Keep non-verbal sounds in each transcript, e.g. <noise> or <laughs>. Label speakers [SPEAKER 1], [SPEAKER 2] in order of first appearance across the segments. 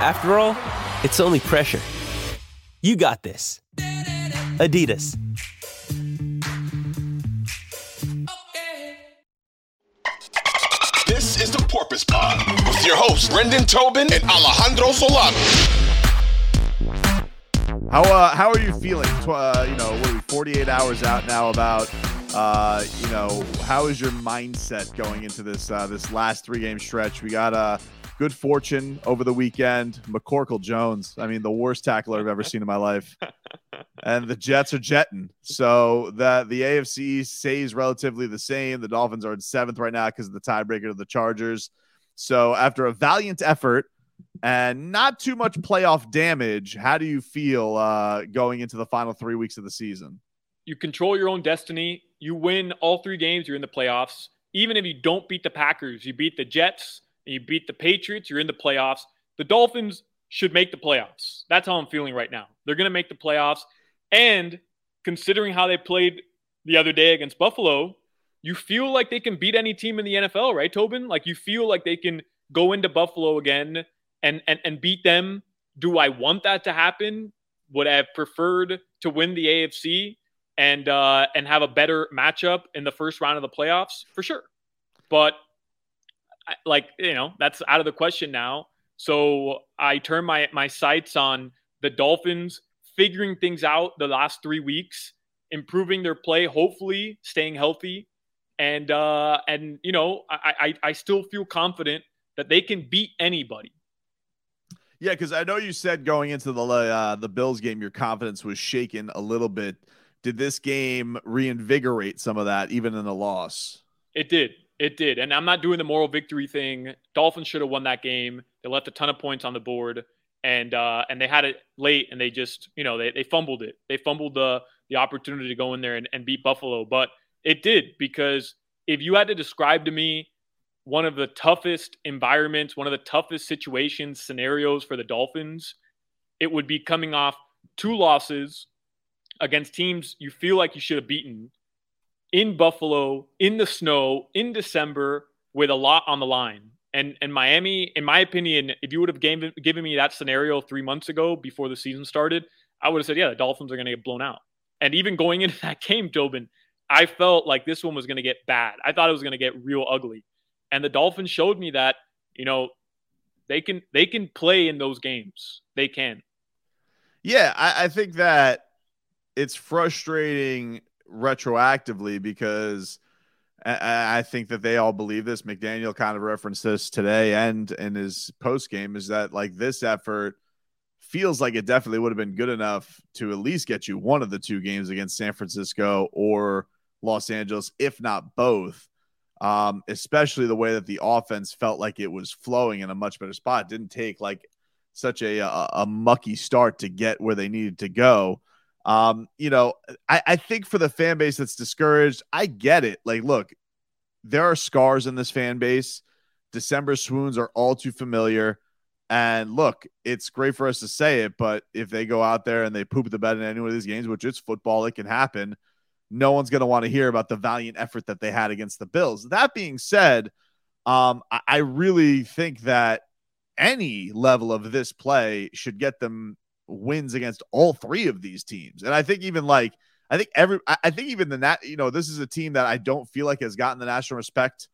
[SPEAKER 1] After all, it's only pressure. You got this. Adidas.
[SPEAKER 2] This is the Porpoise Pod with your hosts, Brendan Tobin and Alejandro Solano.
[SPEAKER 3] How uh, how are you feeling? Tw- uh, you know, what are we 48 hours out now about uh, you know, how is your mindset going into this uh, this last three game stretch? We got uh good fortune over the weekend. McCorkle Jones, I mean, the worst tackler I've ever seen in my life. <laughs> And the Jets are jetting. So that the AFC stays relatively the same. The Dolphins are in seventh right now because of the tiebreaker to the Chargers. So after a valiant effort and not too much playoff damage, how do you feel uh, going into the final three weeks of the season?
[SPEAKER 4] You control your own destiny. You win all three games, you're in the playoffs. Even if you don't beat the Packers, you beat the Jets, and you beat the Patriots, you're in the playoffs. The Dolphins should make the playoffs. That's how I'm feeling right now. They're going to make the playoffs. And considering how they played the other day against Buffalo, you feel like they can beat any team in the NFL, right, Tobin? Like you feel like they can go into Buffalo again and and, and beat them. Do I want that to happen? Would I have preferred to win the AFC and uh, and have a better matchup in the first round of the playoffs? For sure. But like you know that's out of the question now. So I turn my my sights on the Dolphins figuring things out the last three weeks, improving their play, hopefully staying healthy, and uh, and you know I, I I still feel confident that they can beat anybody.
[SPEAKER 3] Yeah, because I know you said going into the uh, the Bills game, your confidence was shaken a little bit. Did this game reinvigorate some of that, even in the loss?
[SPEAKER 4] It did. It did. And I'm not doing the moral victory thing. Dolphins should have won that game. They left a ton of points on the board and uh, and they had it late and they just, you know, they, they fumbled it. They fumbled the the opportunity to go in there and, and beat Buffalo. But it did because if you had to describe to me one of the toughest environments, one of the toughest situations, scenarios for the Dolphins, it would be coming off two losses against teams you feel like you should have beaten in Buffalo in the snow in December with a lot on the line. And and Miami, in my opinion, if you would have given given me that scenario three months ago before the season started, I would have said, yeah, the Dolphins are going to get blown out. And even going <laughs> into that game, Tobin, I felt like this one was going to get bad. I thought it was going to get real ugly. And the Dolphins showed me that, you know, they can they can play in those games. They can.
[SPEAKER 3] Yeah, I, I think that it's frustrating retroactively because I, I think that they all believe this. McDaniel kind of referenced this today and in his post game is that like this effort feels like it definitely would have been good enough to at least get you one of the two games against San Francisco or Los Angeles, if not both. Um, especially the way that the offense felt like it was flowing in a much better spot. It didn't take like such a, a, a mucky start to get where they needed to go. Um, you know, I, I think for the fan base that's discouraged, I get it. Like, look, there are scars in this fan base. December swoons are all too familiar. And look, it's great for us to say it, but if they go out there and they poop the bed in any one of these games, which it's football, it can happen. No one's going to want to hear about the valiant effort that they had against the Bills. That being said, um, I, I really think that any level of this play should get them wins against all three of these teams. And I think even like I think every I think even the nat you know this is a team that I don't feel like has gotten the national respect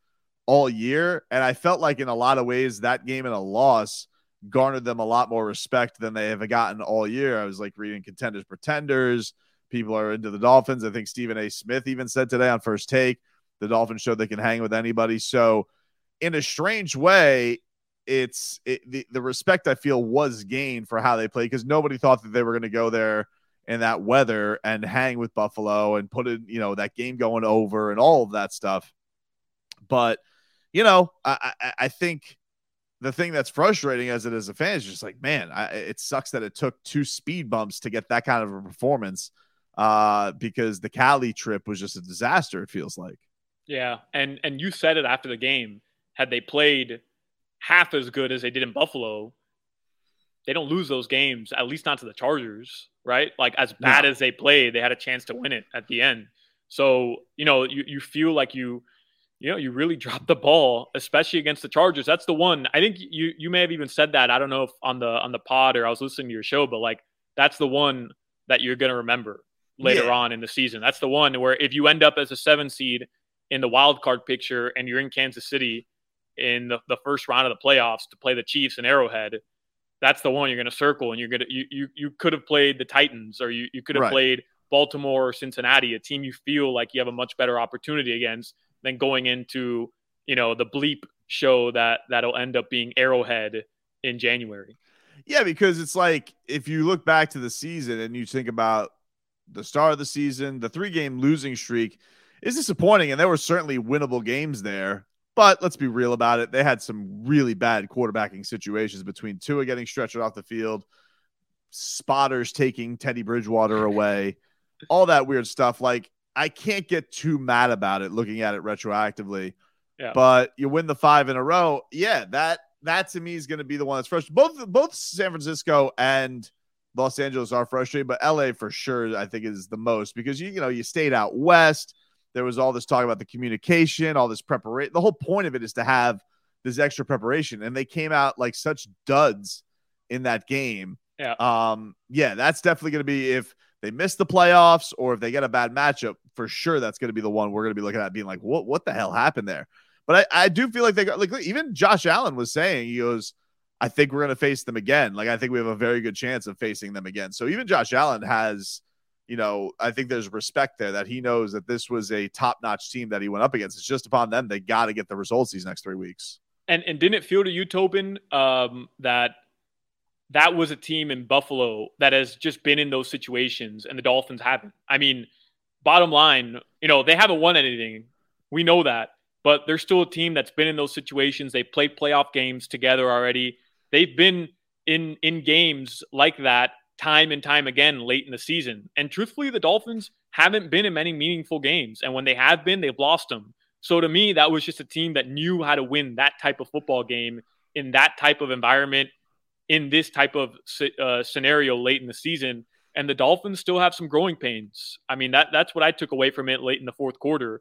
[SPEAKER 3] all year. And I felt like in a lot of ways that game and a loss garnered them a lot more respect than they have gotten all year. I was like reading contenders pretenders. People are into the Dolphins. I think Stephen A. Smith even said today on first take the Dolphins showed they can hang with anybody. So in a strange way, it's it, the, the respect I feel was gained for how they played because nobody thought that they were going to go there in that weather and hang with Buffalo and put in, you know, that game going over and all of that stuff. But, you know, I, I, I think the thing that's frustrating as it is a fan is just like, man, I, it sucks that it took two speed bumps to get that kind of a performance uh, because the Cali trip was just a disaster. It feels like.
[SPEAKER 4] Yeah, and and you said it after the game. Had they played half as good as they did in Buffalo, they don't lose those games. At least not to the Chargers, right? Like as bad no. as they played, they had a chance to win it at the end. So you know, you you feel like you you know, you really <laughs> dropped the ball, especially against the Chargers. That's the one. I think you you may have even said that. I don't know if on the on the pod or I was listening to your show, but like that's the one that you're gonna remember later yeah. on in the season. That's the one where if you end up as a seven seed in the wild card picture and you're in Kansas City in the, the first round of the playoffs to play the Chiefs and Arrowhead, that's the one you're going to circle and you're going to you, you you could have played the Titans or you, you could have right. played Baltimore or Cincinnati, a team you feel like you have a much better opportunity against than going into, you know, the bleep show that that'll end up being Arrowhead in January.
[SPEAKER 3] Yeah, because it's like if you look back to the season and you think about the start of the season, the three game losing streak is disappointing. And there were certainly winnable games there. But let's be real about it. They had some really bad quarterbacking situations between Tua getting stretched off the field, spotters taking Teddy Bridgewater <laughs> away, all that weird stuff. Like, I can't get too mad about it looking at it retroactively. Yeah. But you win the five in a row. Yeah, that that to me is going to be the one that's frustrating. Both both San Francisco and Los Angeles are frustrating, but LA for sure I think is the most because you you know you stayed out west. There was all this talk about the communication, all this preparation. The whole point of it is to have this extra preparation, and they came out like such duds in that game.
[SPEAKER 4] Yeah.
[SPEAKER 3] Um. Yeah, that's definitely going to be if they miss the playoffs or if they get a bad matchup. For sure, that's going to be the one we're going to be looking at, being like, what What the hell happened there? But I, I do feel like they got like even Josh Allen was saying he goes I think we're going to face them again. Like, I think we have a very good chance of facing them again. So even Josh Allen has, you know, I think there's respect there that he knows that this was a top notch team that he went up against. It's just upon them. They got to get the results these next three weeks.
[SPEAKER 4] And, and didn't it feel to you, Tobin, um, that that was a team in Buffalo that has just been in those situations and the Dolphins haven't? I mean, bottom line, you know, they haven't won anything. We know that but they're still a team that's been in those situations. They played playoff games together already they've been in in games like that time and time again late in the season. And truthfully, the Dolphins haven't been in many meaningful games. And when they have been, they've lost them. So to me, that was just a team that knew how to win that type of football game in that type of environment, in this type of uh, scenario late in the season. And the Dolphins still have some growing pains. I mean, that that's what I took away from it late in the fourth quarter.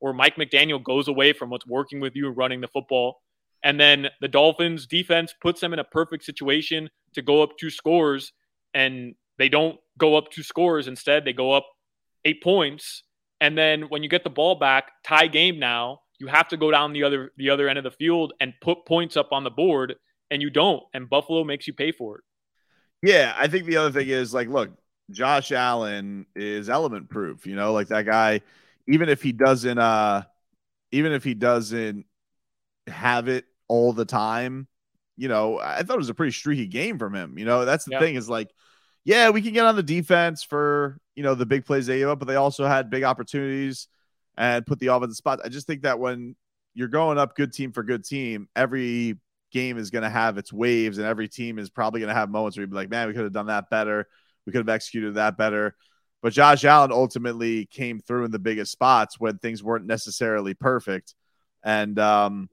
[SPEAKER 4] or Mike McDaniel goes away from what's working with you running the football. And then the Dolphins defense puts them in a perfect situation to go up two scores, and they don't go up two scores. Instead, they go up eight points. And then when you get the ball back, tie game now, you have to go down the other the other end of the field and put points up on the board, and you don't. And Buffalo makes you pay for it.
[SPEAKER 3] Yeah, I think the other thing is like, look, Josh Allen is element proof. You know, like that guy even if he doesn't uh even if he doesn't have it all the time, you know, I thought it was a pretty streaky game from him. You know, that's the yeah. thing is like, yeah, we can get on the defense for, you know, the big plays they gave up, but they also had big opportunities and put the offensive spot. I just think that when you're going up good team for good team, every game is going to have its waves and every team is probably going to have moments where you'd be like, man, we could have done that better. We could have executed that better. But Josh Allen ultimately came through in the biggest spots when things weren't necessarily perfect. And, um,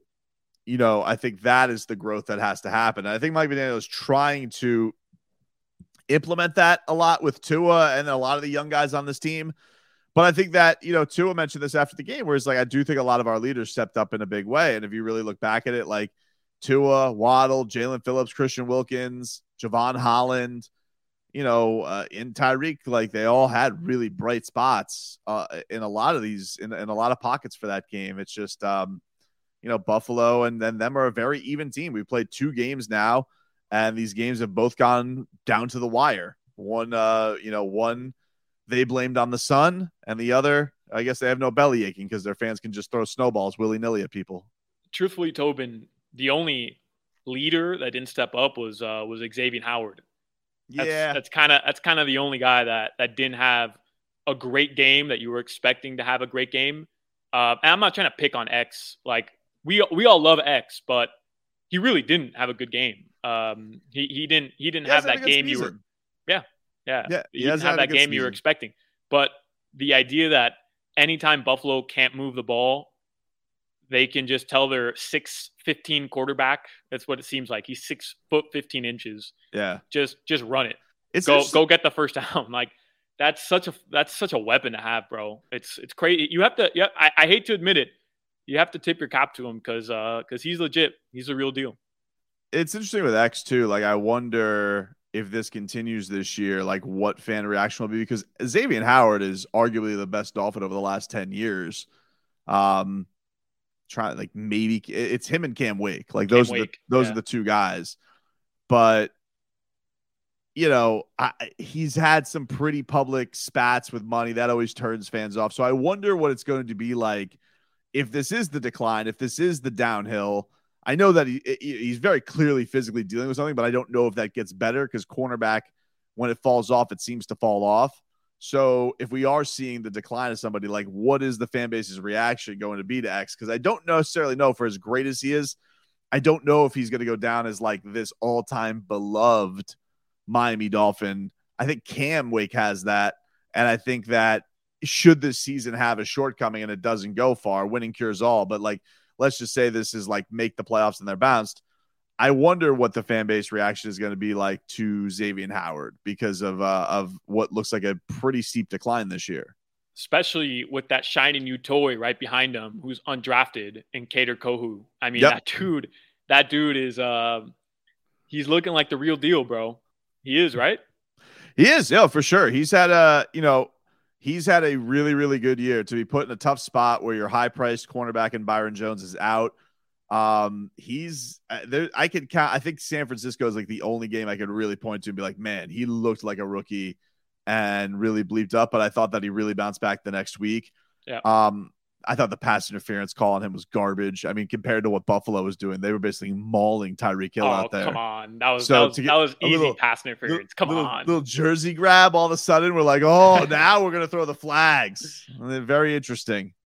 [SPEAKER 3] you know, I think that is the growth that has to happen. And I think Mike McDaniel is trying to implement that a lot with Tua and a lot of the young guys on this team. But I think that, you know, Tua mentioned this after the game where it's like, I do think a lot of our leaders stepped up in a big way. And if you really look back at it, like Tua, Waddle, Jaelan Phillips, Christian Wilkins, Jevon Holland, you know, uh, in Tyreek, like they all had really bright spots uh, in a lot of these, in, in a lot of pockets for that game. It's just, um, you know, Buffalo and then them are a very even team. We played two games now, and these games have both gone down to the wire. One, uh, you know, one they blamed on the sun, and the other, I guess they have no belly aching because their fans can just throw snowballs willy nilly at people.
[SPEAKER 4] Truthfully, Tobin, the only leader that didn't step up was uh, was Xavier Howard. That's,
[SPEAKER 3] yeah,
[SPEAKER 4] that's kind of that's kind of the only guy that that didn't have a great game that you were expecting to have a great game. Uh, and I'm not trying to pick on X. Like we we all love X, but he really didn't have a good game. Um, he he didn't he didn't
[SPEAKER 3] He
[SPEAKER 4] have that
[SPEAKER 3] had a good
[SPEAKER 4] game you were yeah yeah
[SPEAKER 3] Yeah,
[SPEAKER 4] he,
[SPEAKER 3] he
[SPEAKER 4] didn't have that game you were expecting. But the idea that anytime Buffalo can't move the ball, they can just tell their six fifteen quarterback. That's what it seems like. He's six foot fifteen inches.
[SPEAKER 3] yeah.
[SPEAKER 4] Just just run it
[SPEAKER 3] It's
[SPEAKER 4] go go get the first down. <laughs> Like that's such a that's such a weapon to have, bro. It's it's crazy. You have to. Yeah, I, I hate to admit it. You have to tip your cap to him because because he's legit. He's the real deal.
[SPEAKER 3] it's interesting with X too. Like, I wonder if this continues this year, like what fan reaction will be because Xavier Howard is arguably the best Dolphin over the last 10 years. Um, trying like maybe it's him and Cam Wake. Like
[SPEAKER 4] Cam
[SPEAKER 3] those are the, those
[SPEAKER 4] yeah.
[SPEAKER 3] are the two guys. But you know, I, he's had some pretty public spats with money that always turns fans off. So I wonder what it's going to be like if this is the decline, if this is the downhill. I know that he- he's very clearly physically dealing with something, but I don't know if that gets better because cornerback, when it falls off, it seems to fall off. So if we are seeing the decline of somebody, like what is the fan base's reaction going to be to X? Because I don't necessarily know for as great as he is, I don't know if he's going to go down as like this all-time beloved Miami Dolphin. I think Cam Wake has that, and I think that should this season have a shortcoming and it doesn't go far, winning cures all. But like, let's just say this is like make the playoffs and they're bounced. I wonder what the fan base reaction is going to be like to Xavier Howard because of uh, of what looks like a pretty steep decline this year.
[SPEAKER 4] Especially with that shiny new toy right behind him, who's undrafted, and Kader Kohou. I mean,
[SPEAKER 3] Yep.
[SPEAKER 4] that dude, that dude is uh, he's looking like the real deal, bro. He is right.
[SPEAKER 3] He is, yeah, for sure. He's had a, you know, he's had a really, really good year to be put in a tough spot where your high priced cornerback and Byron Jones is out. Um, he's uh, there. I could count. I think San Francisco is like the only game I could really point to and be like, man, he looked like a rookie and really bleeped up. But I thought that he really bounced back the next week.
[SPEAKER 4] Yeah.
[SPEAKER 3] Um, I thought the pass interference call on him was garbage. I mean, compared to what Buffalo was doing, they were basically mauling Tyreek Hill
[SPEAKER 4] oh,
[SPEAKER 3] out there.
[SPEAKER 4] come on, that was
[SPEAKER 3] So
[SPEAKER 4] that was, that was easy
[SPEAKER 3] little-
[SPEAKER 4] pass interference. Come
[SPEAKER 3] little,
[SPEAKER 4] on,
[SPEAKER 3] little jersey grab. All of a sudden, we're like, oh, now we're gonna throw the flags. <laughs> Very interesting.